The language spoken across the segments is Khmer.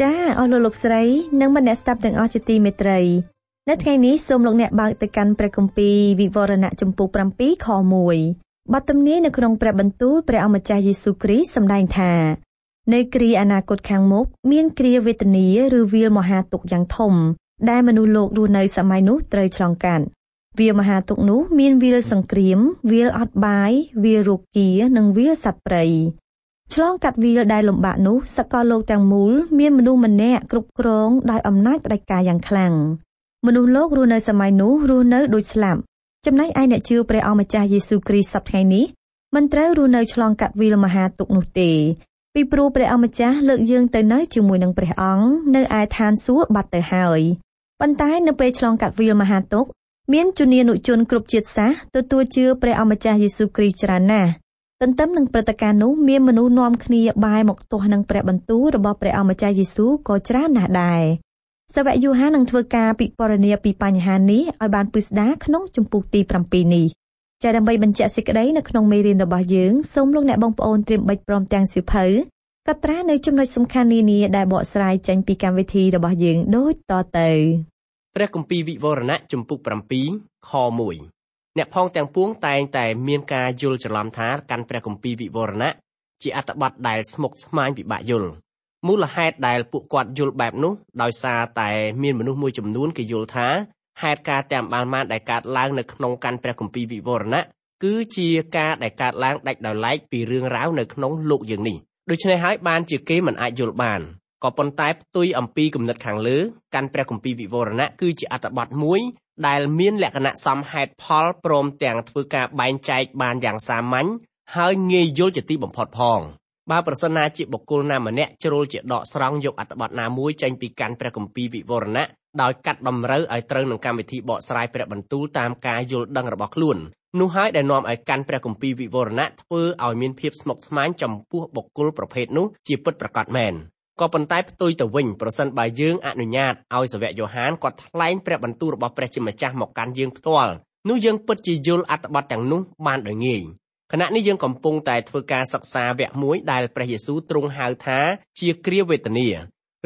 ចាអស់លោកលោកស្រីនិងមនៈស្ដាប់ទាំងអស់ជាទីមេត្រី នៅថ្ងៃនេះសូមលោកអ្នកបើកទៅកាន់ព្រះគម្ពីរវិវរណៈចំពុក7ខ1បទទំនាយនៅក្នុងព្រះបន្ទូលព្រះអម្ចាស់យេស៊ូវគ្រីស្ទសម្ដែងថានៅគ្រាអនាគតខាងមុខមានគ្រាវេទនាឬវាលមហាទុក្ខយ៉ាងធំ ដែលមនុស្សលោករស់នៅសម័យនោះត្រូវឆ្លងកាត់វាលមហាទុក្ខនោះមានវាលសង្គ្រាម វាលអត់បាយ វាលរោគានិងវាលសត្វព្រៃ ឆ្លងកាត់វាលដែលលំបាកនោះសកលលោកទាំងមូលមានមនុស្សម្នាក់គ្រប់គ្រងដោយអំណាចផ្ដាច់ការយ៉ាងខ្លាំងមនុស្សលោករស់នៅសម័យនោះរស់នៅដូចស្លាប់ចំណែកឯអ្នកជឿព្រះអង្គម្ចាស់យេស៊ូវគ្រីស្ទសប្តាហ៍នេះមិនត្រូវរស់នៅឆ្លងកាត់វាលមហាទុក្ខនោះទេពីព្រោះព្រះអង្គម្ចាស់លើកយើងទៅនៅជាមួយនឹងព្រះអង្គនៅឯឋានសួគ៌បាត់ទៅហើយប៉ុន្តែនៅពេលឆ្លងកាត់វាលមហាទុក្ខមានជំនានុជនគ្រប់ជាតិសាសន៍ទទួលជឿព្រះអង្គម្ចាស់យេស៊ូវគ្រីស្ទច្រើនណាស់ ទន្ទឹមនឹងព្រឹត្តិការណ៍នោះមានមនុស្សនាំគ្នាបែរមកទាស់នឹងព្រះបន្ទូលរបស់ព្រះអម្ចាស់យេស៊ូវក៏ច្រើនណាស់ដែរសាវកយូហានឹងធ្វើការពិពណ៌នាពីបញ្ហានេះឲ្យបានពិស្ដារក្នុងជំពូកទី7នេះចាដើម្បីបញ្ជាក់សេចក្តីនៅក្នុងមេរៀនរបស់យើងសូមលោកអ្នកបងប្អូនត្រៀមបិចព្រមទាំងសៀវភៅកត់ត្រានៅចំណុចសំខាន់នានាដែលបកស្រាយចេញពីកម្មវិធីរបស់យើងដូចតទៅព្រះគម្ពីរវិវរណៈជំពូក7ខ1 អ្នកផងទាំងពួងតែងតែមានការយល់ច្រឡំថាកាន់ព្រះគម្ពីរវិវរណៈជាអត្ថបទដែលស្មុគស្មាញពិបាកយល់មូលហេតុដែលពួកគាត់យល់បែបនោះដោយសារតែមានមនុស្សមួយចំនួនគេយល់ថាហេតុការទាំងបានបានដែលកើតឡើងនៅក្នុងកាន់ព្រះគម្ពីរវិវរណៈគឺជាការដែលកើតឡើងដាច់ដោយឡែកពីរឿងរ៉ាវនៅក្នុងលោកយើងនេះដូច្នេះហើយបានជាគេមិនអាចយល់បានក៏ប៉ុន្តែផ្ទុយអំពីគំនិតខាងលើកាន់ព្រះគម្ពីរវិវរណៈគឺជាអត្ថបទមួយ ដែលមានលក្ខណៈសមហេតុផលព្រមទាំងធ្វើការបែងចែកបានយ៉ាងសាមញ្ញហើយងាយយល់ជាទីបំផុតផងបើប្រសិនណាជាបុគ្គលណាម្នាក់ជ្រុលជាដកស្រង់យកអត្ថបទណាមួយចេញពីកាន់ព្រះគម្ពីរវិវរណៈដោយកាត់តម្រូវឲ្យត្រូវនឹងកម្មវិធីបកស្រាយព្រះបន្ទូលតាមការយល់ដឹងរបស់ខ្លួននោះហើយដែលនាំឲ្យកាន់ព្រះគម្ពីរវិវរណៈធ្វើឲ្យមានភាពស្មុគស្មាញចំពោះបុគ្គលប្រភេទនោះជាពិតប្រាកដមែន ក៏ប៉ុន្តែផ្ទុយទៅវិញប្រសិនបើយើងអនុញ្ញាតឲ្យសាវកយ៉ូហានគាត់ថ្លែងព្រះបន្ទូលរបស់ព្រះជាម្ចាស់មកកាន់យើងផ្ទាល់នោះយើងពិតជាយល់អត្ថបទទាំងនោះបានដោយងាយខណៈនេះយើងកំពុងតែធ្វើការសិក្សាវគ្គមួយដែលព្រះយេស៊ូវទ្រង់ហៅថាជាគ្រាវេទនា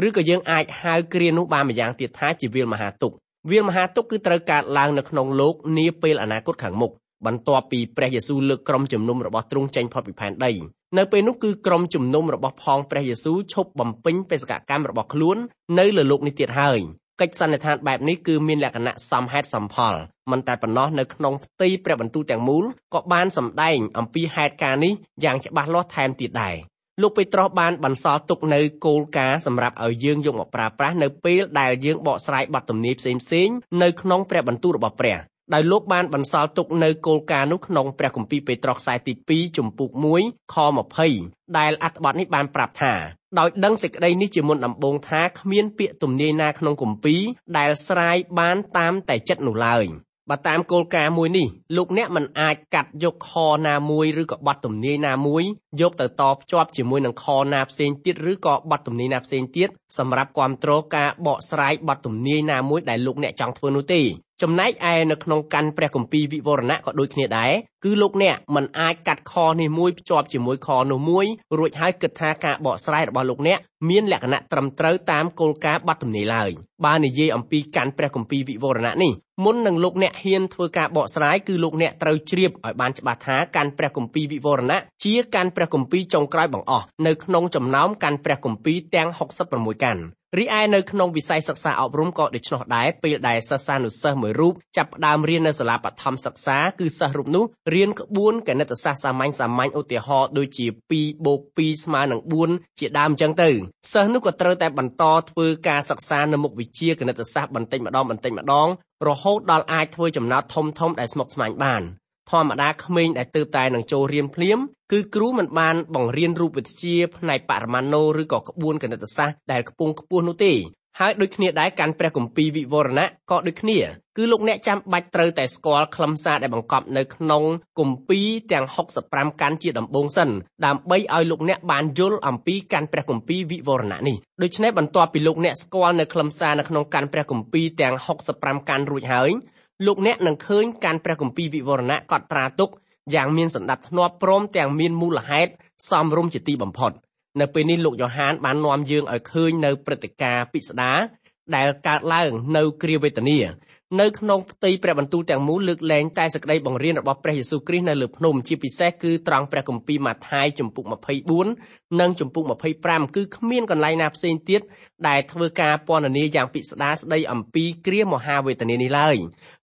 ឬក៏យើងអាចហៅគ្រានោះបានម្យ៉ាងទៀតថាជាវាលមហាទុក្ខវាលមហាទុក្ខគឺត្រូវកើតឡើងនៅក្នុងលោកនាពេលអនាគតខាងមុខបន្ទាប់ពីព្រះយេស៊ូវលើកក្រុមជំនុំរបស់ទ្រង់ចេញផុតពីផែនដី នៅពេលនោះគឺក្រុមជំនុំរបស់ផងព្រះយេស៊ូវឈប់បំពេញបេសកកម្មរបស់ខ្លួននៅលើលោកនេះទៀតហើយកិច្ចសន្និដ្ឋានបែបនេះគឺមានលក្ខណៈសមហេតុសមផលមិនតែប៉ុណ្ណោះនៅក្នុងផ្ទៃព្រះបន្ទូលទាំងមូលក៏បានសម្ដែងអំពីហេតុការណ៍នេះយ៉ាងច្បាស់លាស់ថែមទៀតដែរលោកពេត្រុសបានបន្សល់ទុកនៅគោលការណ៍សម្រាប់ឲ្យយើងយកមកប្រើប្រាស់នៅពេលដែលយើងបកស្រាយបទទំនាយផ្សេងៗនៅក្នុងព្រះបន្ទូលរបស់ព្រះ ដោយលោកបានបន្សល់ទុកនៅគោលការណ៍នោះក្នុងព្រះគម្ពីរពេត្រុសខ្សែទី2ជំពូក1ខ20ដែលអត្ថបទនេះបានប្រាប់ថាដោយដឹងសេចក្តីនេះជាមុនដំបូងថាគ្មានពាក្យទំនាយណាក្នុងគម្ពីរដែលស្រាយបានតាមតែចិត្តនោះឡើយបើតាមគោលការណ៍មួយនេះលោកអ្នកមិនអាចកាត់យកខណាមួយឬក៏បទទំនាយណាមួយយកទៅតភ្ជាប់ជាមួយនឹងខណាផ្សេងទៀតឬក៏បទទំនាយណាផ្សេងទៀតសម្រាប់គ្រប់គ្រងការបកស្រាយបទទំនាយណាមួយដែលលោកអ្នកចង់ធ្វើនោះទេ ចំណែកឯនៅក្នុងកាន់ព្រះគម្ពីរវិវរណៈក៏ដូចគ្នាដែរគឺលោកអ្នកមិនអាចកាត់ខនេះមួយភ្ជាប់ជាមួយខនោះមួយរួចហើយគិតថាការបកស្រាយរបស់លោកអ្នកមានលក្ខណៈត្រឹមត្រូវតាមគោលការណ៍បទទំនាយឡើយបើនិយាយអំពីកាន់ព្រះគម្ពីរវិវរណៈនេះមុននឹងលោកអ្នកហ៊ានធ្វើការបកស្រាយគឺលោកអ្នកត្រូវជ្រាបឲ្យបានច្បាស់ថាកាន់ព្រះគម្ពីរវិវរណៈជាកាន់ព្រះគម្ពីរចុងក្រោយបង្អស់នៅក្នុងចំណោមកាន់ព្រះគម្ពីរទាំង66កាន់ រីឯនៅក្នុងវិស័យសិក្សាអប់រំក៏ដូច្នោះដែរពេលដែលសិស្សានុសិស្សមួយរូបចាប់ផ្ដើមរៀននៅសាលាបឋមសិក្សាគឺសិស្សរូបនោះរៀនក្បួនគណិតសាស្ត្រសាមញ្ញសាមញ្ញឧទាហរណ៍ដូចជា2បូក2ស្មើនឹង4ជាដើមអញ្ចឹងទៅសិស្សនោះក៏ត្រូវតែបន្តធ្វើការសិក្សានៅមុខវិជ្ជាគណិតសាស្ត្របន្តិចម្ដងបន្តិចម្ដងរហូតដល់អាចធ្វើចំណោទធំធំដែលស្មុគស្មាញបាន ធម្មតាក្មេងដែលទើបតែនឹងចូលរៀនភ្លាមគឺគ្រូមិនបានបង្រៀនរូបវិទ្យាផ្នែកបរិមាណូឬក៏ក្បួនគណិតសាស្ត្រដែលខ្ពង់ខ្ពស់នោះទេហើយដូចគ្នាដែរកាន់ព្រះគម្ពីរវិវរណៈក៏ដូចគ្នាគឺលោកអ្នកចាំបាច់ត្រូវតែស្គាល់ខ្លឹមសារដែលបង្កប់នៅក្នុងគម្ពីរទាំង65កាន់ជាដំបូងសិនដើម្បីឲ្យលោកអ្នកបានយល់អំពីកាន់ព្រះគម្ពីរវិវរណៈនេះដូច្នេះបន្ទាប់ពីលោកអ្នកស្គាល់នៅខ្លឹមសារនៅក្នុងកាន់ព្រះគម្ពីរទាំង65កាន់រួចហើយ លោកអ្នកនឹងឃើញកាន់ព្រះគម្ពីរវិវរណៈកត់ត្រាទុកយ៉ាងមានសន្តិភាពព្រមទាំងមានមូលហេតុសមរម្យជាទីបំផុតនៅពេលនេះលោកយ៉ូហានបាននាំយើងឲ្យឃើញនៅព្រឹត្តិការណ៍ពិស្ដារដែលកើតឡើងនៅគ្រាវេទនានៅក្នុងផ្ទៃព្រះបន្ទូលទាំងមូលលើកលែងតែសេចក្តីបង្រៀនរបស់ព្រះយេស៊ូវគ្រីស្ទនៅលើភ្នំជាពិសេសគឺត្រង់ព្រះគម្ពីរម៉ាថាយជំពូក24និងជំពូក25គឺគ្មានកន្លែងណាផ្សេងទៀតដែលធ្វើការពណ៌នាយ៉ាងពិស្ដារស្ដីអំពីគ្រាមហាវេទនានេះឡើយ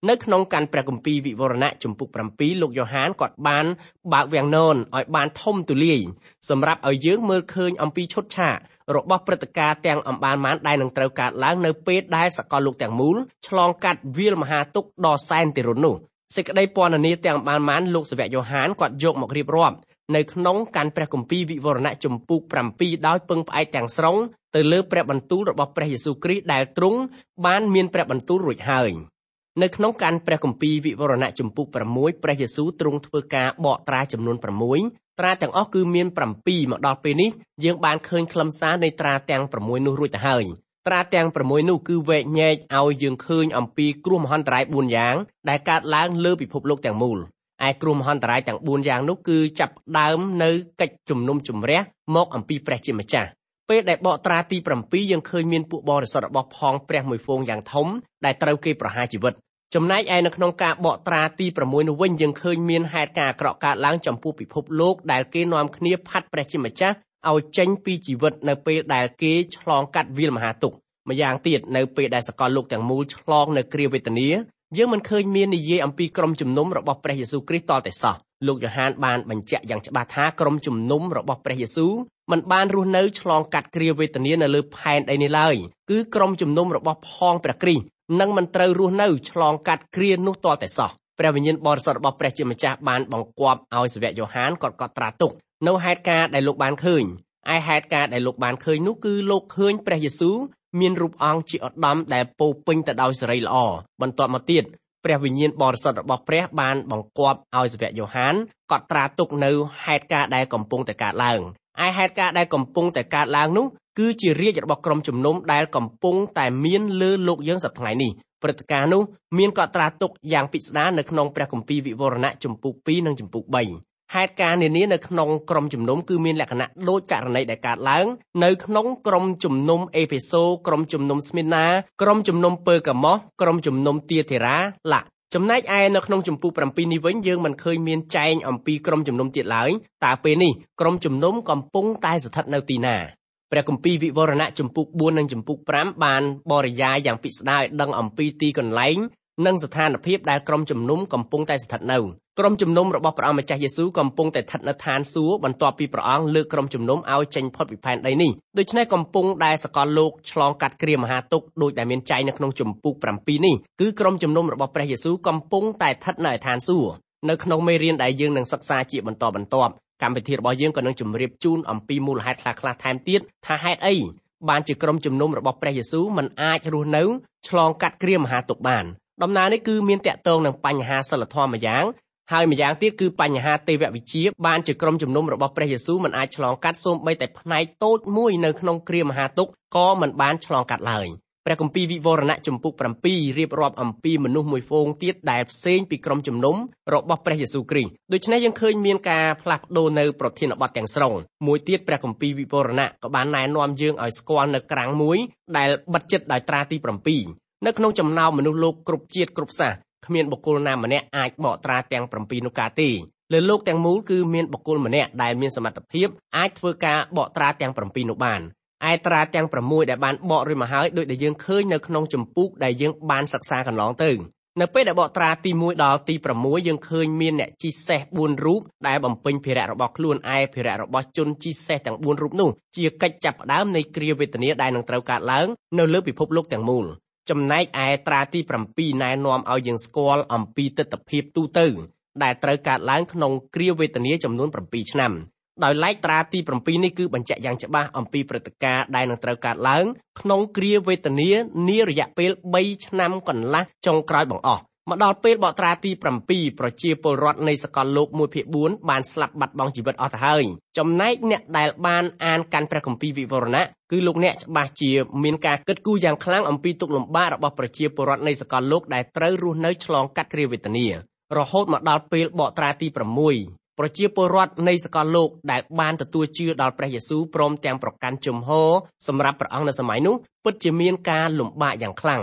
នៅក្នុងកាន់ព្រះគម្ពីរវិវរណៈជំពូក7លោកយ៉ូហានគាត់បានបើកវាំងននឲ្យបានធំទូលាយសម្រាប់ឲ្យយើងមើលឃើញអំពីឈុតឆាករបស់ព្រឹត្តិការណ៍ទាំងអម្បាលម៉ានដែលនឹងត្រូវកើតឡើងនៅពេលដែលសកលលោកទាំងមូលឆ្លងកាត់វាលមហាទុក្ខដ៏សែនទីរុននោះសេចក្តីពណ៌នាទាំងអម្បាលម៉ានលោកសាវកយ៉ូហានគាត់យកមករៀបរាប់នៅក្នុងកាន់ព្រះគម្ពីរវិវរណៈជំពូក7ដោយពឹងផ្អែកទាំងស្រុងទៅលើព្រះបន្ទូលរបស់ព្រះយេស៊ូវគ្រីស្ទដែលទ្រង់បានមានព្រះបន្ទូលរួចហើយនៅក្នុងកាន់ព្រះគម្ពីរវិវរណៈជំពូក6ព្រះយេស៊ូវទ្រង់ធ្វើការបកត្រាចំនួន6ត្រាទាំងអស់គឺមាន7មកដល់ពេលនេះយើងបានឃើញខ្លឹមសារនៃត្រាទាំង6នោះរួចទៅហើយ ត្រាទាំង6នោះគឺវែកញែកឲ្យយើងឃើញអំពីគ្រោះមហន្តរាយ4យ៉ាងដែលកើតឡើងលើពិភពលោកទាំងមូលឯគ្រោះមហន្តរាយទាំង4យ៉ាងនោះគឺចាប់ដើមនៅកិច្ចជំនុំជម្រះមកអំពីព្រះជាម្ចាស់ពេលដែលបកត្រាទី7យើងឃើញមានពួកបរិសុទ្ធរបស់ផងព្រះមួយហ្វូងយ៉ាងធំដែលត្រូវគេប្រហារជីវិតចំណែកឯនៅក្នុងការបកត្រាទី6នោះវិញយើងឃើញមានហេតុការណ៍អាក្រក់កើតឡើងចំពោះពិភពលោកដែលគេនាំគ្នាផាត់ព្រះជាម្ចាស់ ឲ្យចេញពីជីវិតនៅពេលដែលគេឆ្លងកាត់វាលមហាទុក្ខម្យ៉ាងទៀតនៅពេលដែលសកលលោកទាំងមូលឆ្លងនៅគ្រាវេទនាយើងមិនឃើញមាននិយាយអំពីក្រុមជំនុំរបស់ព្រះយេស៊ូវគ្រីស្ទតតែសោះលោកយ៉ូហានបានបញ្ជាក់យ៉ាងច្បាស់ថាក្រុមជំនុំរបស់ព្រះយេស៊ូវមិនបានរស់នៅឆ្លងកាត់គ្រាវេទនានៅលើផែនដីនេះឡើយគឺក្រុមជំនុំរបស់ផងព្រះគ្រីស្ទនឹងមិនត្រូវរស់នៅឆ្លងកាត់គ្រានោះតតែសោះព្រះវិញ្ញាណបរិសុទ្ធរបស់ព្រះជាម្ចាស់បានបង្គាប់ឲ្យសាវកយ៉ូហានកត់កត់ត្រាទុក នៅហេតុការណ៍ដែលលោកបានឃើញឯហេតុការណ៍ដែលលោកបានឃើញនោះគឺលោកឃើញព្រះយេស៊ូវមានរូបអង្គជាឧត្តមដែលពោពេញទៅដោយសេរីល្អបន្ទាប់មកទៀតព្រះវិញ្ញាណបរិសុទ្ធរបស់ព្រះបានបង្គាប់ឲ្យសាវកយ៉ូហានកត់ត្រាទុកនៅហេតុការណ៍ដែលកំពុងតែកើតឡើងឯហេតុការណ៍ដែលកំពុងតែកើតឡើងនោះគឺជារាជរបស់ក្រុមជំនុំដែលកំពុងតែមានលើលោកយើងសប្តាហ៍នេះព្រឹត្តិការណ៍នោះមានកត់ត្រាទុកយ៉ាងពិស្ដារនៅក្នុងព្រះគម្ពីរវិវរណៈជំពូក2និងជំពូក3 ហេតុការណ៍នានានៅក្នុងក្រុមជំនុំគឺមានលក្ខណៈដូចករណីដែលកើតឡើងនៅក្នុងក្រុមជំនុំអេភេសូក្រុមជំនុំស្មីណាក្រុមជំនុំពើកាម៉ូសក្រុមជំនុំទាធេរ៉ាឡាចំណែកឯនៅក្នុងចម្ពោះ7នេះវិញយើងមិនឃើញមានចែងអំពីក្រុមជំនុំទៀតឡើយតើពេលនេះក្រុមជំនុំកំពុងតែស្ថិតនៅទីណាព្រះគម្ពីរវិវរណៈចំពុក4និងចំពុក5បានបរិយាយយ៉ាងពិស្ដារឲ្យដឹងអំពីទីកន្លែងនិងស្ថានភាពដែលក្រុមជំនុំកំពុងតែស្ថិតនៅ ក្រុមជំនុំរបស់ព្រះអង្គម្ចាស់យេស៊ូវកំពុងតែស្ថិតនៅឋានសួគ៌បន្ទាប់ពីព្រះអង្គលើកក្រុមជំនុំឲ្យចេញផុតពីផែនដីនេះដូច្នេះកំពុងដែលសកលលោកឆ្លងកាត់គ្រាមហាទុក្ខដោយដែលមានចែងនៅក្នុងជំពូក7នេះគឺក្រុមជំនុំរបស់ព្រះយេស៊ូវកំពុងតែស្ថិតនៅឋានសួគ៌នៅក្នុងមេរៀនដែលយើងនឹងសិក្សាជាបន្តបន្ទាប់កម្មវិធីរបស់យើងក៏នឹងជម្រាបជូនអំពីមូលហេតុខ្លះៗថែមទៀតថាហេតុអីបានជាក្រុមជំនុំរបស់ព្រះយេស៊ូវមិនអាចរស់នៅឆ្លងកាត់គ្រាមហាទុក្ខបានដំណើរនេះគឺមានតាក់ទងនឹងបញ្ហាសិលធម៌ម្យ៉ាង ហើយម្យ៉ាងទៀតគឺបញ្ហាទេវវិជាបានជាក្រុមជំនុំរបស់ព្រះយេស៊ូវមិនអាចឆ្លងកាត់សូម្បីតែផ្នែកតូចមួយនៅក្នុងគ្រាមហាទុក្ខក៏មិនបានឆ្លងកាត់ឡើយព្រះគម្ពីរវិវរណៈជំពូក7រៀបរាប់អំពីមនុស្សមួយហ្វូងទៀតដែលផ្សេងពីក្រុមជំនុំរបស់ព្រះយេស៊ូវគ្រីស្ទដូច្នេះយើងឃើញមានការផ្លាស់ប្ដូរនៅប្រធានបទទាំងស្រុងមួយទៀតព្រះគម្ពីរវិវរណៈក៏បានណែនាំយើងឲ្យស្គាល់នៅក្រាំងមួយដែលបិទចិត្តដោយត្រាទី7នៅក្នុងចំណោមមនុស្សលោកគ្រប់ជាតិគ្រប់សាស គ្មានបុគ្គលណាម្នាក់អាចបកត្រាទាំង7នោះកើតទេលើលោកទាំងមូលគឺមានបុគ្គលម្នាក់ដែលមានសមត្ថភាពអាចធ្វើការបកត្រាទាំង7នោះបានឯត្រាទាំង6ដែលបានបករួចមកហើយដោយដែលយើងឃើញនៅក្នុងចម្ពោះដែលយើងបានសិក្សាកន្លងទៅនៅពេលដែលបកត្រាទី1ដល់ទី6យើងឃើញមានអ្នកជីសេះ4រូបដែលបំពេញភារៈរបស់ខ្លួនឯភារៈរបស់ជនជីសេះទាំង4រូបនោះជាកិច្ចចាប់ផ្ដើមនៃគ្រាវេទនាដែលនឹងត្រូវកើតឡើងនៅលើពិភពលោកទាំងមូល ចំណែកឯត្រាទី7ណែនាំឲ្យយើងស្គាល់អំពីទស្សនវិជ្ជាទូទៅដែលត្រូវកើតឡើងក្នុងគ្រាវេទនាចំនួន7ឆ្នាំដោយឡែកត្រាទី7នេះគឺបញ្ជាក់យ៉ាងច្បាស់អំពីព្រឹត្តិការណ៍ដែលនឹងត្រូវកើតឡើងក្នុងគ្រាវេទនានារយៈពេល3ឆ្នាំកន្លះចុងក្រោយបង្អស់ មកដល់ពេលបកត្រាទី7ប្រជាពលរដ្ឋនៃសកលលោក1ភាគ4បានស្លាប់បាត់បង់ជីវិតអស់ទៅហើយចំណែកអ្នកដែលបានអានកាន់ព្រះគម្ពីរវិវរណៈគឺលោកអ្នកច្បាស់ជាមានការគិតគូរយ៉ាងខ្លាំងអំពីទុក្ខលំបាករបស់ប្រជាពលរដ្ឋនៃសកលលោកដែលត្រូវរស់នៅឆ្លងកាត់គ្រាវេទនារហូតមកដល់ពេលបកត្រាទី6ប្រជាពលរដ្ឋនៃសកលលោកដែលបានទទួលជឿដល់ព្រះយេស៊ូវព្រមទាំងប្រកាន់ជំហរសម្រាប់ព្រះអង្គនៅសម័យនោះពិតជាមានការលំបាកយ៉ាងខ្លាំង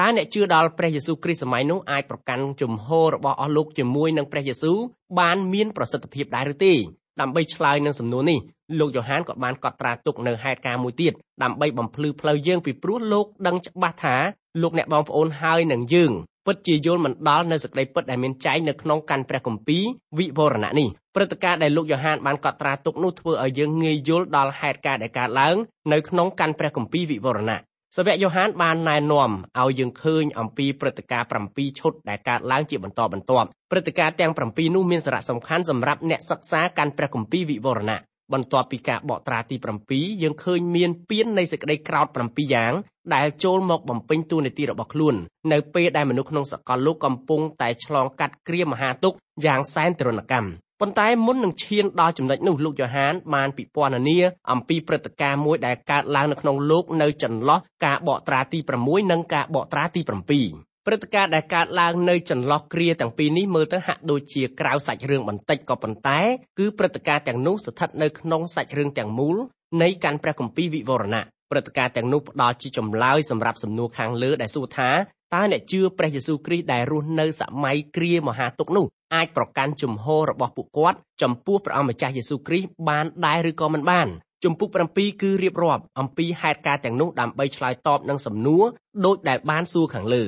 តើអ្នកជឿដល់ព្រះយេស៊ូវគ្រីស្ទសម័យនោះអាចប្រកាន់ជំហររបស់អស់លោកជាមួយនឹងព្រះយេស៊ូវបានមានប្រសិទ្ធភាពដែរឬទេដើម្បីឆ្លើយនឹងសំណួរនេះលោកយ៉ូហានក៏បានកត់ត្រាទុកនៅហេតុការណ៍មួយទៀតដើម្បីបំភ្លឺផ្លូវយើងពីព្រោះលោកដឹងច្បាស់ថាលោកអ្នកបងប្អូនហើយនឹងយើងពិតជាយល់មិនដល់នៅសេចក្តីពិតដែលមានចែងនៅក្នុងកាន់ព្រះគម្ពីរវិវរណៈនេះព្រឹត្តិការណ៍ដែលលោកយ៉ូហានបានកត់ត្រាទុកនោះធ្វើឲ្យយើងងាយយល់ដល់ហេតុការណ៍ដែលកើតឡើងនៅក្នុងកាន់ព្រះគម្ពីរវិវរណៈ សាវកយ៉ូហានបានណែនាំឲ្យយើងឃើញអំពីព្រឹត្តិការណ៍7ឈុតដែលកើតឡើងជាបន្តបន្ទាប់ព្រឹត្តិការណ៍ទាំង7នោះមានសារៈសំខាន់សម្រាប់អ្នកសិក្សាកាន់ព្រះគម្ពីរវិវរណៈបន្ទាប់ពីការបកត្រាទី7យើងឃើញមានពៀននៃសេចក្តីក្រោធ7យ៉ាងដែលចូលមកបំពេញតួនាទីរបស់ខ្លួននៅពេលដែលមនុស្សក្នុងសកលលោកកំពុងតែឆ្លងកាត់គ្រាមហាទុក្ខយ៉ាងសែនទរណកម្ម ប៉ុន្តែមុននឹងឈានដល់ចំណុចនោះលោកយ៉ូហានបានពិពណ៌នាអំពីព្រឹត្តិការណ៍មួយដែលកើតឡើងនៅក្នុងលោកនៅចន្លោះការបកត្រាទី6និងការបកត្រាទី7ព្រឹត្តិការណ៍ដែលកើតឡើងនៅចន្លោះគ្រាទាំងពីរនេះមើលទៅហាក់ដូចជាក្រៅសាច់រឿងបន្តិចក៏ប៉ុន្តែគឺព្រឹត្តិការណ៍ទាំងនោះស្ថិតនៅក្នុងសាច់រឿងទាំងមូលនៃកាន់ព្រះគម្ពីរវិវរណៈ ព្រឹត្តិការណ៍ទាំងនោះផ្ដល់ជាចម្លើយសម្រាប់សំណួរខាងលើដែលសួរថាតើអ្នកជឿព្រះយេស៊ូវគ្រីស្ទដែលរស់នៅសម័យគ្រាមហាទុក្ខនោះអាចប្រកាន់ជំហររបស់ពួកគាត់ចំពោះព្រះអង្គម្ចាស់យេស៊ូវគ្រីស្ទបានដែរឬក៏មិនបានជំពូក7គឺរៀបរាប់អំពីហេតុការណ៍ទាំងនោះដើម្បីឆ្លើយតបនឹងសំណួរដូចដែលបានសួរខាងលើ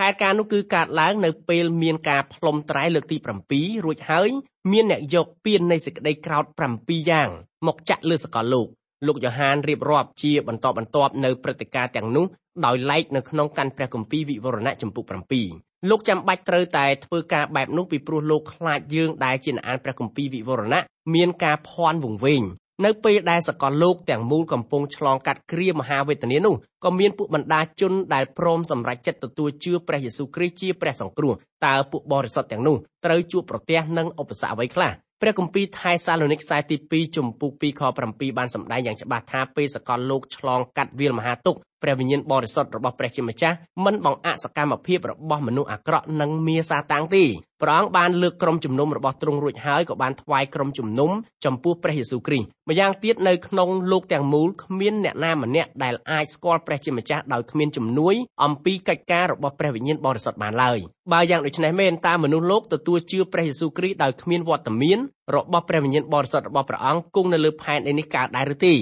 ហេតុការណ៍នោះគឺកើតឡើងនៅពេលមានការផ្លុំត្រែលើកទី7រួចហើយមានអ្នកយកពៀននៃសេចក្តីក្រោធ7យ៉ាងមកចាក់លើសកលលោក លោកយ៉ូហានរៀបរាប់ជាបន្តបន្ទាប់នៅព្រឹត្តិការណ៍ទាំងនោះដោយឡែកនៅក្នុងកាន់ព្រះគម្ពីរវិវរណៈចំពុក7លោកចាំបាច់ត្រូវតែធ្វើការបែបនោះពីព្រោះលោកខ្លាចយើងដែលជាអ្នកអានព្រះគម្ពីរវិវរណៈមានការភ័ន្តវង្វេងនៅពេលដែលសកលលោកទាំងមូលកំពុងឆ្លងកាត់គ្រាមហាវេទនានោះក៏មានពួកបណ្ដាជនដែលព្រមសម្រេចចិត្តទទួលជឿព្រះយេស៊ូវគ្រីស្ទជាព្រះសង្គ្រោះតើពួកបរិសុទ្ធទាំងនោះត្រូវជួបប្រទះនឹងឧបសគ្គអ្វីខ្លះ ព្រះគម្ពីរថៃសាឡូនីកខ្សែទី2ជំពូក2ខ7បានសម្ដែងយ៉ាងច្បាស់ថាពេលសកលលោកឆ្លងកាត់វាលមហាទុក្ខ ព្រះវិញ្ញាណបរិសុទ្ធរបស់ព្រះជាម្ចាស់មិនបង្អាក់សកម្មភាពរបស់មនុស្សអាក្រក់និងមាសាតាំងទេព្រះអង្គបានលើកក្រុមជំនុំរបស់ទ្រង់រួចហើយក៏បានថ្វាយក្រុមជំនុំចំពោះព្រះយេស៊ូវគ្រីស្ទម្យ៉ាងទៀតនៅក្នុងលោកទាំងមូលគ្មានអ្នកណាម្នាក់ដែលអាចស្គាល់ព្រះជាម្ចាស់ដោយគ្មានជំនួយអំពីកិច្ចការរបស់ព្រះវិញ្ញាណបរិសុទ្ធបានឡើយបើយ៉ាងដូច្នេះមែនតើមនុស្សលោកទទួលជឿព្រះយេស៊ូវគ្រីស្ទដោយគ្មានវត្តមានរបស់ព្រះវិញ្ញាណបរិសុទ្ធរបស់ព្រះអង្គគង់នៅលើផែនដីនេះកើតដែរឬទេ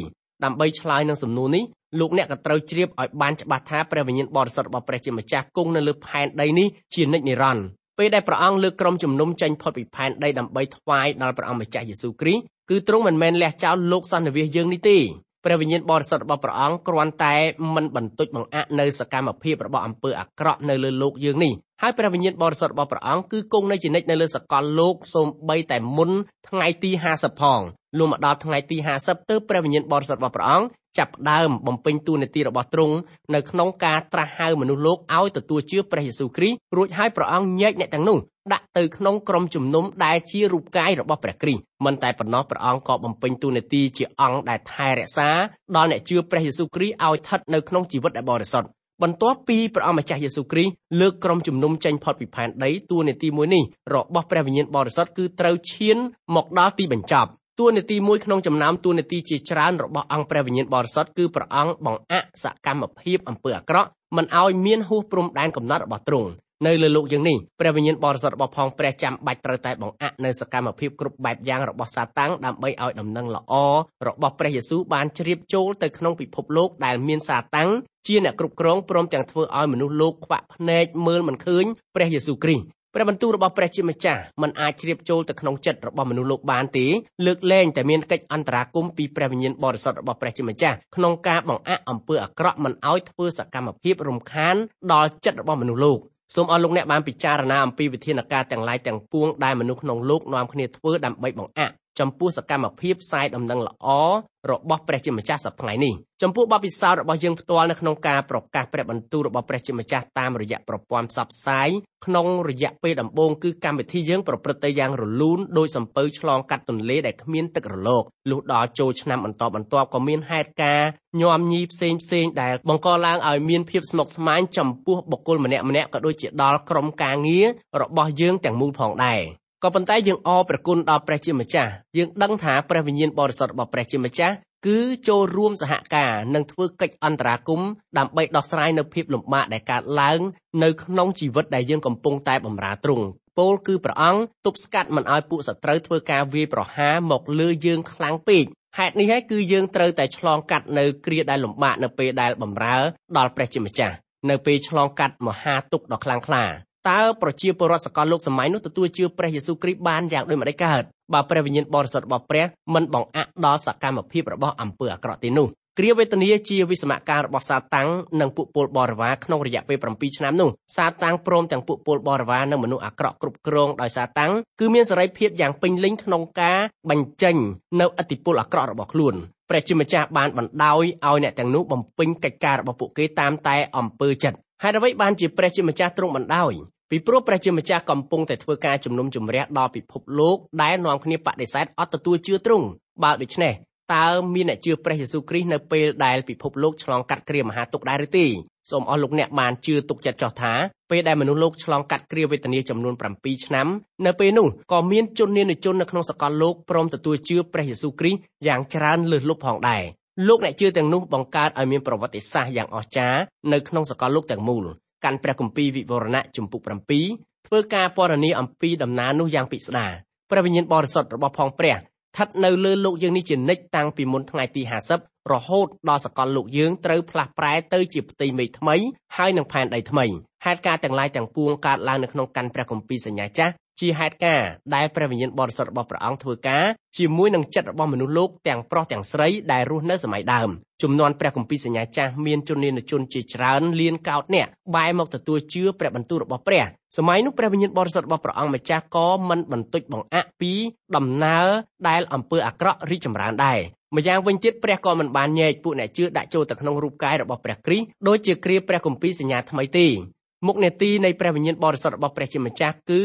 ដើម្បីឆ្លើយនឹងសំណួរនេះ លោកអ្នកក៏ត្រូវជ្រាបឲ្យបានច្បាស់ថាព្រះវិញ្ញាណបរិសុទ្ធរបស់ព្រះជាម្ចាស់គង់នៅលើផែនដីនេះជានិច្ចនិរន្តរ៍ពេលដែលព្រះអង្គលើកក្រុមជំនុំចេញផុតពីផែនដីដើម្បីថ្វាយដល់ព្រះអង្គម្ចាស់យេស៊ូវគ្រីស្ទគឺទ្រង់មិនមែនលះចោលលោកសន្និវាសយើងនេះទេព្រះវិញ្ញាណបរិសុទ្ធរបស់ព្រះអង្គគ្រាន់តែមិនបន្ទុចបង្អាក់នៅសកម្មភាពរបស់អំពើអាក្រក់នៅលើលោកយើងនេះហើយព្រះវិញ្ញាណបរិសុទ្ធរបស់ព្រះអង្គគឺគង់នៅជានិច្ចនៅលើសកលលោកសូម្បីតែមុនថ្ងៃទី50ផងលុះមកដល់ថ្ងៃទី50ទើបព្រះវិញ្ញាណបរិសុទ្ធរបស់ព្រះអង្គ ចាប់ផ្ដើមបំពេញតួនាទីរបស់ទ្រង់នៅក្នុងការត្រាស់ហៅមនុស្សលោកឲ្យទទួលជឿព្រះយេស៊ូវគ្រីស្ទរួចហើយព្រះអង្គញែកអ្នកទាំងនោះដាក់ទៅក្នុងក្រុមជំនុំដែលជារូបកាយរបស់ព្រះគ្រីស្ទមិនតែប៉ុណ្ណោះព្រះអង្គក៏បំពេញតួនាទីជាអង្គដែលថែរក្សាដល់អ្នកជឿព្រះយេស៊ូវគ្រីស្ទឲ្យស្ថិតនៅក្នុងជីវិតដែលបរិសុទ្ធបន្ទាប់ពីព្រះអង្គម្ចាស់យេស៊ូវគ្រីស្ទលើកក្រុមជំនុំចេញផុតពីផែនដីតួនាទីមួយនេះរបស់ព្រះវិញ្ញាណបរិសុទ្ធគឺត្រូវឈានមកដល់ទីបញ្ចប់ តួនាទីមួយក្នុងចំណោមតួនាទីជាច្រើនរបស់អង្គព្រះវិញ្ញាណបរិសុទ្ធគឺព្រះអង្គបង្អាក់សកម្មភាពអំពើអាក្រក់មិនឲ្យមានហួសព្រំដែនកំណត់របស់ទ្រង់នៅលើលោកយ៉ាងនេះព្រះវិញ្ញាណបរិសុទ្ធរបស់ផងព្រះចាំបាច់ត្រូវតែបង្អាក់នៅសកម្មភាពគ្រប់បែបយ៉ាងរបស់សាតាំងដើម្បីឲ្យដំណឹងល្អរបស់ព្រះយេស៊ូវបានជ្រាបចូលទៅក្នុងពិភពលោកដែលមានសាតាំងជាអ្នកគ្រប់គ្រងព្រមទាំងធ្វើឲ្យមនុស្សលោកខ្វាក់ភ្នែកមើលមិនឃើញព្រះយេស៊ូវគ្រីស្ទ ព្រះបន្ទូលរបស់ព្រះជាម្ចាស់មិនអាចជ្រាបចូលទៅក្នុងចិត្តរបស់មនុស្សលោកបានទេលើកលែងតែមានកិច្ចអន្តរាគមន៍ពីព្រះវិញ្ញាណបរិសុទ្ធរបស់ព្រះជាម្ចាស់ក្នុងការបង្អាក់អំពើអាក្រក់មិនឲ្យធ្វើសកម្មភាពរំខានដល់ចិត្តរបស់មនុស្សលោកសូមអរលោកអ្នកបានពិចារណាអំពីវិធានការទាំងឡាយទាំងពួងដែលមនុស្សក្នុងលោកនាំគ្នាធ្វើដើម្បីបង្អាក់ចំពោះសកម្មភាពផ្សាយដំណឹងល្អរបស់ព្រះជាម្ចាស់សប្តាហ៍នេះចំពោះបទពិសោធន៍របស់យើងផ្ទាល់នៅក្នុងការប្រកាសព្រះបន្ទូលរបស់ព្រះជាម្ចាស់តាមរយៈប្រព័ន្ធផ្សព្វផ្សាយក្នុងរយៈពេលដំបូងគឺកម្មវិធីយើងប្រព្រឹត្តទៅយ៉ាងរលូនដោយសំពៅឆ្លងកាត់ទន្លេដែលគ្មានទឹករលកលុះដល់ចូលឆ្នាំបន្តបន្ទាប់ក៏មានហេតុការណ៍ញោមញីផ្សេងផ្សេងដែលបង្កឡើងឲ្យមានភាពស្មុគស្មាញចំពោះបុគ្គលម្នាក់ម្នាក់ក៏ដូចជាដល់ក្រុមការងាររបស់យើងទាំងមូលផងដែរ ក៏ប៉ុន្តែយើងអរព្រះគុណដល់ព្រះជាម្ចាស់យើងដឹងថាព្រះវិញ្ញាណបរិសុទ្ធរបស់ព្រះជាម្ចាស់គឺចូលរួមសហការនិងធ្វើកិច្ចអន្តរាគមន៍ដើម្បីដោះស្រាយនៅភាពលំបាកដែលកើតឡើងនៅក្នុងជីវិតដែលយើងកំពុងតែបម្រើទ្រង់ពោលគឺព្រះអង្គទប់ស្កាត់មិនឲ្យពួកសត្រូវធ្វើការវាយប្រហារមកលើយើងខ្លាំងពេកហេតុនេះហើយគឺយើងត្រូវតែឆ្លងកាត់នៅគ្រាដែលលំបាកនៅពេលដែលបម្រើដល់ព្រះជាម្ចាស់នៅពេលឆ្លងកាត់មហាទុក្ខដ៏ខ្លាំងក្លា តើប្រជាពលរដ្ឋសកលលោកសម័យនោះទទួលជឿព្រះយេស៊ូវគ្រីស្ទបានយ៉ាងដូចម្តេចកើតបើព្រះវិញ្ញាណបរិសុទ្ធរបស់ព្រះមិនបង្អាក់ដល់សកម្មភាពរបស់អំពើអាក្រក់ទេនោះគ្រាវេទនាជាវិសមការរបស់សាតាំងនិងពួកពលបរិវារក្នុងរយៈពេល7ឆ្នាំនោះសាតាំងព្រមទាំងពួកពលបរិវារនិងមនុស្សអាក្រក់គ្រប់គ្រងដោយសាតាំងគឺមានសេរីភាពយ៉ាងពេញលេញក្នុងការបញ្ចេញនៅអធិពលអាក្រក់របស់ខ្លួនព្រះជាម្ចាស់បានបណ្ដោយឲ្យអ្នកទាំងនោះបំពេញកិច្ចការរបស់ពួកគេតាមតែអំពើចិត្តហេតុអ្វីបានជាព្រះជាម្ចាស់ទ្រង់បណ្ដោយ ពីព្រោះព្រះជាម្ចាស់កំពុងតែធ្វើការជំនុំជម្រះដល់ពិភពលោកដែលនាំគ្នាបដិសេធអត់ទទួលជឿទ្រង់បើដូច្នេះតើមានអ្នកជឿព្រះយេស៊ូវគ្រីស្ទនៅពេលដែលពិភពលោកឆ្លងកាត់គ្រាមហាទុក្ខដែរឬទេសូមអស់លោកអ្នកបានជឿទុកចិត្តចោះថាពេលដែលមនុស្សលោកឆ្លងកាត់គ្រាវេទនាចំនួន7ឆ្នាំនៅពេលនោះក៏មានជននានាជននៅក្នុងសកលលោកព្រមទទួលជឿព្រះយេស៊ូវគ្រីស្ទយ៉ាងច្រើនលើសលប់ផងដែរលោកអ្នកជឿទាំងនោះបង្កើតឲ្យមានប្រវត្តិសាស្ត្រយ៉ាងអស្ចារ្យនៅក្នុងសកលលោកទាំងមូល កាន់ព្រះគម្ពីរវិវរណៈជំពូក7ធ្វើការពណ៌នាអំពីដំណើរនោះយ៉ាងពិស្ដារព្រះវិញ្ញាណបរិសុទ្ធរបស់ផងព្រះស្ថិតនៅលើលោកយើងនេះជានិច្ចតាំងពីមុនថ្ងៃទី50រហូតដល់សកលលោកយើងត្រូវផ្លាស់ប្រែទៅជាផ្ទៃមេឃថ្មីហើយនឹងផែនដីថ្មីហេតុការទាំងឡាយទាំងពួងកើតឡើងនៅក្នុងកាន់ព្រះគម្ពីរសញ្ញាចាស់ ជាហេតុការដែលព្រះវិញ្ញាណបរិសុទ្ធរបស់ព្រះអង្គធ្វើការជាមួយនឹងចិត្តរបស់មនុស្សលោកទាំងប្រុសទាំងស្រីដែលរស់នៅសម័យដើមចំនួនព្រះគម្ពីរសញ្ញាចាស់មានជននានជនជាច្រើនលានកោតអ្នកបែរមកទទួលជឿព្រះបន្ទូលរបស់ព្រះសម័យនោះព្រះវិញ្ញាណបរិសុទ្ធរបស់ព្រះអង្គម្ចាស់ក៏មិនបន្តិចបង្អាក់ពីដំណើរដែលអំពើអាក្រក់រីកចម្រើនដែរម្យ៉ាងវិញទៀតព្រះក៏មិនបានញែកពួកអ្នកជឿដាក់ចូលទៅក្នុងរូបកាយរបស់ព្រះគ្រីស្ទដូចជាគ្រាព្រះគម្ពីរសញ្ញាថ្មីទេ មុខនេតិនៃព្រះវិញ្ញាណបរិសុទ្ធរបស់ព្រះជាម្ចាស់គឺ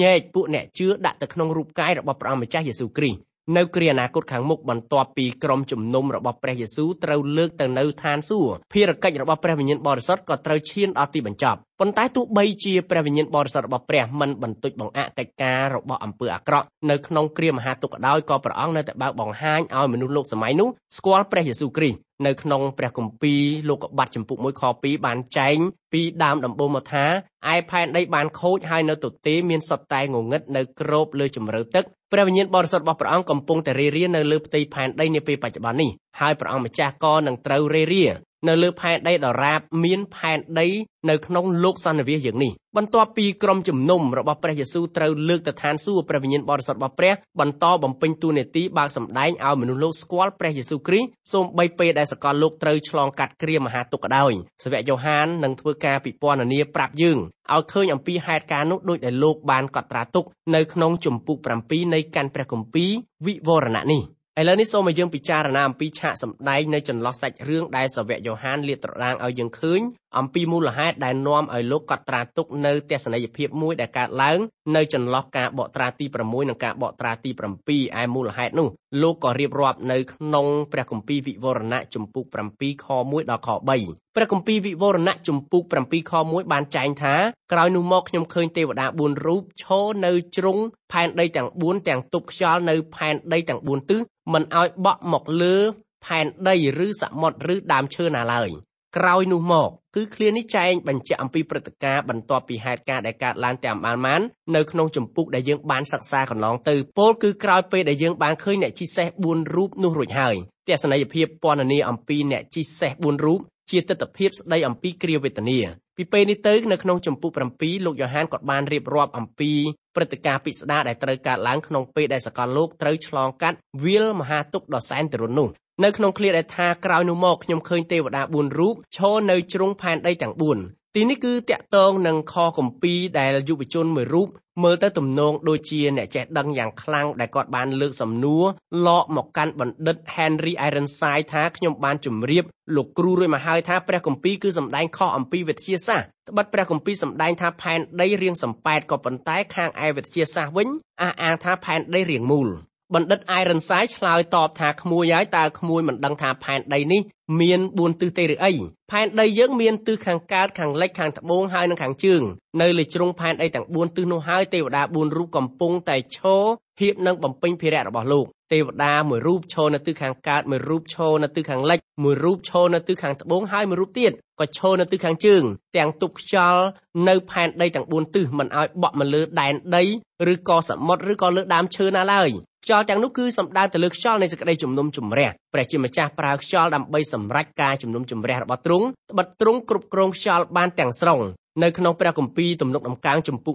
ញែកពួកអ្នកជឿដាក់ទៅក្នុងរូបកាយរបស់ព្រះអង្គម្ចាស់យេស៊ូវគ្រីស្ទនៅគ្រាអនាគតខាងមុខបន្ទាប់ពីក្រុមជំនុំរបស់ព្រះយេស៊ូវត្រូវលើកទៅនៅឋានសួគ៌ភារកិច្ចរបស់ព្រះវិញ្ញាណបរិសុទ្ធក៏ត្រូវឈានដល់ទីបញ្ចប់ប៉ុន្តែទោះបីជាព្រះវិញ្ញាណបរិសុទ្ធរបស់ព្រះមិនបន្តិចបង្អាក់កិច្ចការរបស់អំពើអាក្រក់នៅក្នុងគ្រាមហាទុក្ខដោយក៏ព្រះអង្គនៅតែបើកបង្ហាញឲ្យមនុស្សលោកសម័យនោះស្គាល់ព្រះយេស៊ូវគ្រីស្ទ នៅក្នុងព្រះគម្ពីរលោកុបាតចំពុក1ខ2បានចែងពីដើមដំបូងមកថាឯផែនដីបានខូចហើយនៅទទេមានសុទ្ធតែងងឹតនៅក្របលើជម្រៅទឹកព្រះវិញ្ញាណបរិសុទ្ធរបស់ព្រះអង្គកំពុងតែរេរានៅលើផ្ទៃផែនដីនាពេលបច្ចុប្បន្ននេះហើយព្រះអង្គម្ចាស់ក៏នឹងត្រូវរេរា នៅលើផែនដីដរាបមានផែនដីនៅក្នុងលោកសន្និវាសយ៉ាងនេះបន្ទាប់ពីក្រុមជំនុំរបស់ព្រះយេស៊ូវត្រូវលើកទៅឋានសួគ៌ព្រះវិញ្ញាណបរិសុទ្ធរបស់ព្រះបន្តបំពេញតួនាទីបើកសម្ដែងឲ្យមនុស្សលោកស្គាល់ព្រះយេស៊ូវគ្រីស្ទសូម្បីពេលដែលសកលលោកត្រូវឆ្លងកាត់គ្រាមហាទុក្ខក៏ដោយសាវកយ៉ូហាននឹងធ្វើការពិពណ៌នាប្រាប់យើងឲ្យឃើញអំពីហេតុការណ៍នោះដោយដែលលោកបានកត់ត្រាទុកនៅក្នុងជំពូក7នៃកាន់ព្រះគម្ពីរវិវរណៈនេះ ឥឡូវនេះសូមឲ្យយើងពិចារណាអំពីឆាកសម្ដែងនៃចន្លោះសាច់រឿងដែលសាវកយ៉ូហានលាតត្រដាងឲ្យយើងឃើញអំពីមូលហេតុដែលនាំឲ្យលោកកត់ត្រាទុកនៅទស្សនីយភាពមួយដែលកើតឡើងនៅចន្លោះការបកត្រាទី6និងការបកត្រាទី7ឯមូលហេតុនោះលោកក៏រៀបរាប់នៅក្នុងព្រះគម្ពីរវិវរណៈជំពូក7ខ1ដល់ខ3 ព្រះគម្ពីរវិវរណៈជំពូក7ខ1បានចែងថាក្រោយនោះមកខ្ញុំឃើញទេវតា4រូបឈរនៅជ្រុងផែនដីទាំង4ទាំងទប់ខ្យល់នៅផែនដីទាំង4ទិសមិនឲ្យបក់មកលើផែនដីឬសមុទ្រឬដើមឈើណាឡើយក្រោយនោះមកគឺឃ្លានេះចែងបញ្ជាក់អំពីព្រឹត្តិការណ៍បន្ទាប់ពីហេតុការណ៍ដែលកើតឡើងតាមបានបាននៅក្នុងចម្ពោះដែលយើងបានសិក្សាកន្លងទៅពលគឺក្រោយពេលដែលយើងបានឃើញអ្នកជិះសេះ4រូបនោះរួចហើយទស្សនីយភាពពណ៌នាអំពីអ្នកជិះសេះ4រូប ជាទស្សនវិជ្ជាស្ដីអំពីគ្រាវេទនាពីពេលនេះទៅនៅក្នុងចម្ពោះ7លោកយ៉ូហានក៏បានរៀបរាប់អំពីព្រឹត្តិការណ៍ពិស្ដារដែលត្រូវកើតឡើងក្នុងពេលដែលសកលលោកត្រូវឆ្លងកាត់វាលមហាទុក្ខដ៏សែនទរនោះនៅក្នុងឃ្លាដែលថាក្រោយនោះមកខ្ញុំឃើញទេវតា4រូបឈរនៅជ្រុងផែនដីទាំង4 ទីនេះគឺតាក់ទងនឹងខគម្ពីរដែលយុវជនមួយរូបមើលទៅទំនងដូចជាអ្នកចេះដឹងយ៉ាងខ្លាំងដែលគាត់បានលើកសំណួរលកមកកាន់បណ្ឌិត Henry Ironside ថាខ្ញុំបានជម្រាបលោកគ្រូរួចមកហើយថាព្រះគម្ពីរគឺសម្ដែងខុសអំពីវិទ្យាសាស្ត្រត្បិតព្រះគម្ពីរសម្ដែងថាផែនដីរាងសំប៉ែតក៏ប៉ុន្តែខាងឯវិទ្យាសាស្ត្រវិញអះអាងថាផែនដីរាងមូល បណ្ឌិត Ironside ឆ្លើយតបថាក្មួយហើយតើក្មួយមិនដឹងថាផែនដីនេះមាន4ទិសទេឬអីផែនដីយើងមានទិសខាងកើតខាងលិចខាងត្បូងហើយនិងខាងជើងនៅលើជ្រុងផែនដីទាំង4ទិសនោះហើយទេវតា4រូបកំពុងតែឈរហៀបនឹងបំពេញភារៈរបស់លោកទេវតាមួយរូបឈរនៅទិសខាងកើតមួយរូបឈរនៅទិសខាងលិចមួយរូបឈរនៅទិសខាងត្បូងហើយមួយរូបទៀតក៏ឈរនៅទិសខាងជើងទាំងទប់ខ្យល់នៅផែនដីទាំង4ទិសមិនឲ្យបក់មកលើដែនដីឬក៏សមុទ្រឬក៏លើដើមឈើណាឡើយ ខ្យល់ទាំងនោះគឺសំដៅទៅលើខ្យល់នៃសេចក្តីជំនុំជម្រះព្រះជាម្ចាស់ប្រើខ្យល់ដើម្បីសម្រេចការជំនុំជម្រះរបស់ទ្រង់ត្បិតទ្រង់គ្រប់គ្រងខ្យល់បានទាំងស្រុងនៅក្នុងព្រះគម្ពីរទំនុកដំកើងចំពុក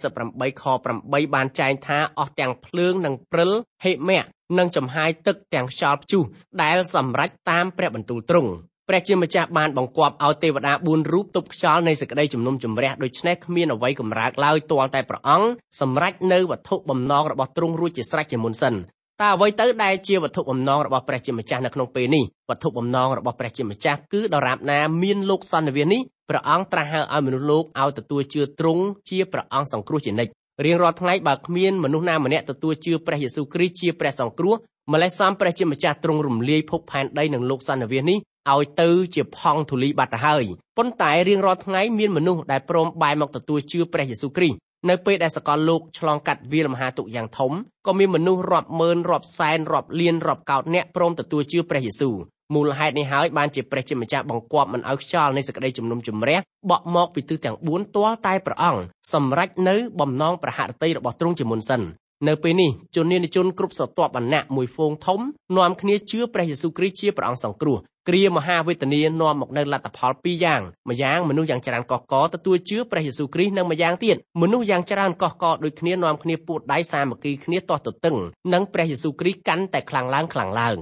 148ខ8បានចែងថាអស់ទាំងភ្លើងនិងព្រិលហេមៈនិងចំហាយទឹកទាំងខ្យល់ព្យុះដែលសម្រេចតាមព្រះបន្ទូលទ្រង់ ព្រះជាម្ចាស់បានបង្គាប់ឲ្យទេវតា4រូបទប់ខ្យល់នៃសេចក្តីជំនុំជម្រះដូច្នេះគ្មានអ្វីកម្រើកឡើយទាល់តែព្រះអង្គសម្រេចនៅវត្ថុបំណងរបស់ទ្រង់រួចជាស្រេចជាមុនសិនតើអ្វីទៅដែលជាវត្ថុបំណងរបស់ព្រះជាម្ចាស់នៅក្នុងពេលនេះវត្ថុបំណងរបស់ព្រះជាម្ចាស់គឺដរាបណាមានលោកសន្និវាសនេះព្រះអង្គត្រាស់ហៅឲ្យមនុស្សលោកឲ្យទទួលជឿទ្រង់ជាព្រះអង្គសង្គ្រោះជានិច្ចរៀងរាល់ថ្ងៃបើគ្មានមនុស្សណាម្នាក់ទទួលជឿព្រះយេស៊ូវគ្រីស្ទជាព្រះសង្គ្រោះ ម្លេះសំព្រះជាម្ចាស់ទ្រង់រំលាយភពផែនដីនិងលោកសន្និវាសនេះឲ្យទៅជាផង់ធូលីបាត់ទៅហើយប៉ុន្តែរៀងរាល់ថ្ងៃមានមនុស្សដែលព្រមបែរមកទទួលជឿព្រះយេស៊ូវគ្រីស្ទនៅពេលដែលសកលលោកឆ្លងកាត់វាលមហាទុក្ខយ៉ាងធំក៏មានមនុស្សរាប់ម៉ឺនរាប់សែនរាប់លានរាប់កោតអ្នកព្រមទទួលជឿព្រះយេស៊ូវមូលហេតុនេះហើយបានជាព្រះជាម្ចាស់បង្គាប់មិនឲ្យខ្យល់នៃសេចក្តីជំនុំជម្រះបក់មកពីទិសទាំង4ទាល់តែព្រះអង្គសម្រេចនៅបំណងប្រហារតីរបស់ទ្រង់ជាមុនសិន នៅពេលនេះជននានាជនគ្រប់ស្រទាប់វណ្ណៈមួយហ្វូងធំនាំគ្នាជឿព្រះយេស៊ូវគ្រីស្ទជាព្រះអង្គសង្គ្រោះគ្រាមហាវេទនានាំមកនៅលទ្ធផលពីរយ៉ាងម្យ៉ាងមនុស្សយ៉ាងច្រើនកកកទទួលជឿព្រះយេស៊ូវគ្រីស្ទនិងម្យ៉ាងទៀតមនុស្សយ៉ាងច្រើនកកកដូចគ្នានាំគ្នាពួតដៃសាមគ្គីគ្នាទាស់ទទឹងនិងព្រះយេស៊ូវគ្រីស្ទកាន់តែខ្លាំងឡើងខ្លាំងឡើង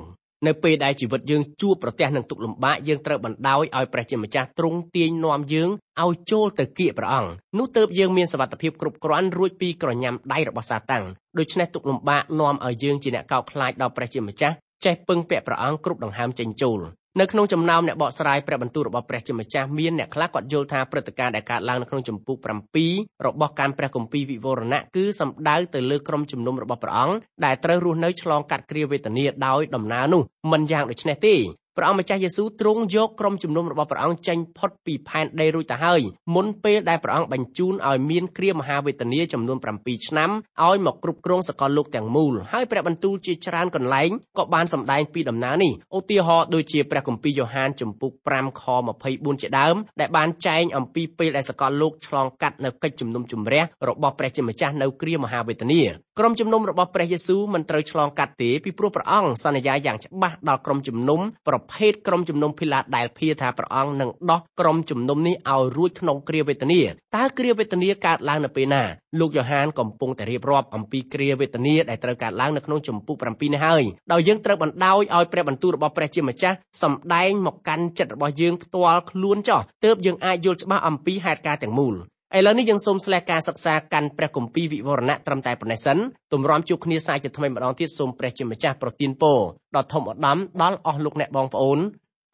នៅពេលដែលជីវិតយើងជួបប្រទះនឹងទុក្ខលំបាកយើងត្រូវបណ្ដោយឲ្យព្រះជាម្ចាស់ទ្រង់ទាញនាំយើងឲ្យចូលទៅគៀកព្រះអង្គនោះទើបយើងមានសវត្ថភាពគ្រប់គ្រាន់រួចពីក្រញាំដៃរបស់សាតាំងដូច្នេះទុក្ខលំបាកនាំឲ្យយើងជាអ្នកកោតខ្លាចដល់ព្រះជាម្ចាស់ចេះពឹងពាក់ព្រះអង្គគ្រប់ដង្ហើមចេញចូល នៅក្នុងចំណោមអ្នកបកស្រាយព្រះបន្ទូលរបស់ព្រះជាម្ចាស់មានអ្នកខ្លះគាត់យល់ថាព្រឹត្តិការណ៍ដែលកើតឡើងនៅក្នុងចម្ពោះ7របស់ការព្រះគម្ពីរវិវរណៈគឺសំដៅទៅលើក្រុមជំនុំរបស់ព្រះអង្គដែលត្រូវរស់នៅឆ្លងកាត់គ្រាវេទនាដោយដំណើរនោះមិនយ៉ាងដូច្នេះទេ ព្រះអង្គម្ចាស់យេស៊ូវទ្រង់យកក្រុមជំនុំរបស់ព្រះអង្គចេញផុតពីផែនដីរួចទៅហើយមុនពេលដែលព្រះអង្គបញ្ជូនឲ្យមានគ្រាមហាវេទនាចំនួន7ឆ្នាំឲ្យមកគ្រប់គ្រងសកលលោកទាំងមូលហើយព្រះបន្ទូលជាច្រើនកន្លែងក៏បានសម្ដែងពីដំណើរនេះឧទាហរណ៍ដូចជាព្រះគម្ពីរយ៉ូហានចំពុក5ខ24ជាដើមដែលបានចែងអំពីពេលដែលសកលលោកឆ្លងកាត់នៅកិច្ចជំនុំជម្រះរបស់ព្រះជាម្ចាស់នៅគ្រាមហាវេទនាក្រុមជំនុំរបស់ព្រះយេស៊ូវមិនត្រូវឆ្លងកាត់ទេពីព្រោះព្រះអង្គសន្យាយ៉ាងច្បាស់ដល់ក្រុមជំនុំប្រភេទក្រុមជំនុំភីឡាដែលភៀថាព្រះអង្គនឹងដោះក្រុមជំនុំនេះឲ្យរួចក្នុងគ្រាវេទនាតើគ្រាវេទនាកើតឡើងនៅពេលណាលោកយ៉ូហានកំពុងតែរៀបរាប់អំពីគ្រាវេទនាដែលត្រូវកើតឡើងនៅក្នុងចម្ពោះ7នេះហើយដោយយើងត្រូវបណ្ដោយឲ្យព្រះបន្ទូលរបស់ព្រះជាម្ចាស់សម្ដែងមកកាន់ចិត្តរបស់យើងផ្ទាល់ខ្លួនចោះទើបយើងអាចយល់ច្បាស់អំពីហេតុការណ៍ទាំងមូល ឥឡូវនេះយើងសូមស្លេះការសិក្សាកាន់ព្រះគម្ពីរវិវរណៈត្រឹមតែប៉ុណ្ណេះសិនទម្រាំជួបគ្នាសាជាថ្មីម្ដងទៀតសូមព្រះជាម្ចាស់ប្រទានពរដល់ធំឧត្តមដល់អស់លោកអ្នកបងប្អូន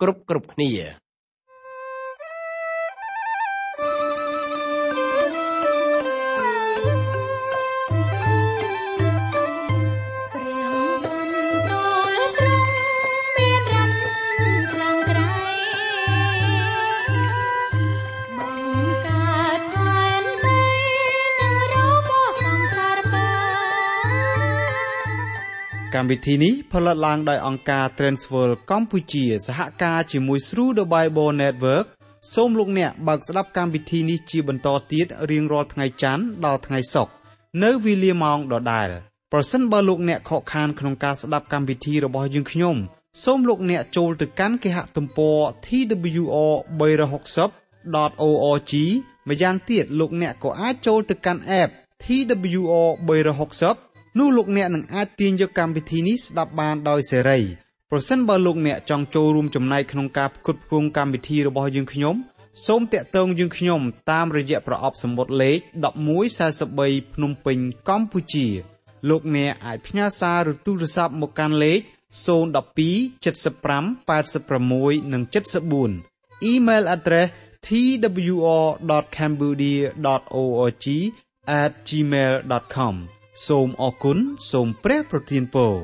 គ្រប់គ្រប់គ្នា កម្មវិធីនេះផលិតឡើងដោយអង្គការ Transworld កម្ពុជាសហការជាមួយ Through the Bible Network សូមលោកអ្នកបើកស្ដាប់កម្មវិធីនេះជាបន្តទៀតរៀងរាល់ថ្ងៃច័ន្ទដល់ថ្ងៃសុក្រនៅវេលាម៉ោងដដែលប្រសិនបើលោកអ្នកខកខានក្នុងការស្ដាប់កម្មវិធីរបស់យើងខ្ញុំសូមលោកអ្នកចូលទៅកាន់គេហទំព័រ twr360.org ម្យ៉ាងទៀតលោកអ្នកក៏អាចចូលទៅកាន់ app TWR 360 នោះលោកអ្នកនឹងអាចទាញយកកម្មវិធីនេះស្ដាប់បានដោយសេរីប្រសិនបើលោកអ្នកចង់ចូលរួមចំណែកក្នុងការផ្គត់ផ្គង់កម្មវិធីរបស់យើងខ្ញុំសូមតាក់ទងយើងខ្ញុំតាមរយៈប្រអប់សម្បត្តិលេខ1143ភ្នំពេញកម្ពុជាលោកអ្នកអាចផ្ញើសារឬទូរស័ព្ទមកកាន់លេខ012 75 86និង74 Email address twr.cambodia.org@gmail.com សូមអរគុណសូមព្រះប្រទានពរ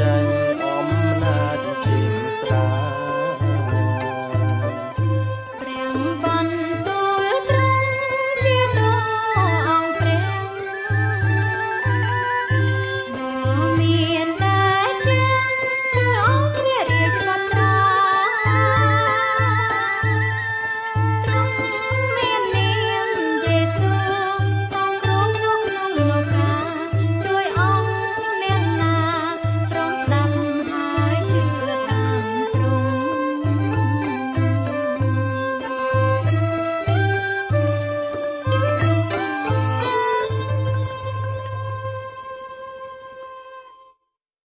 sun.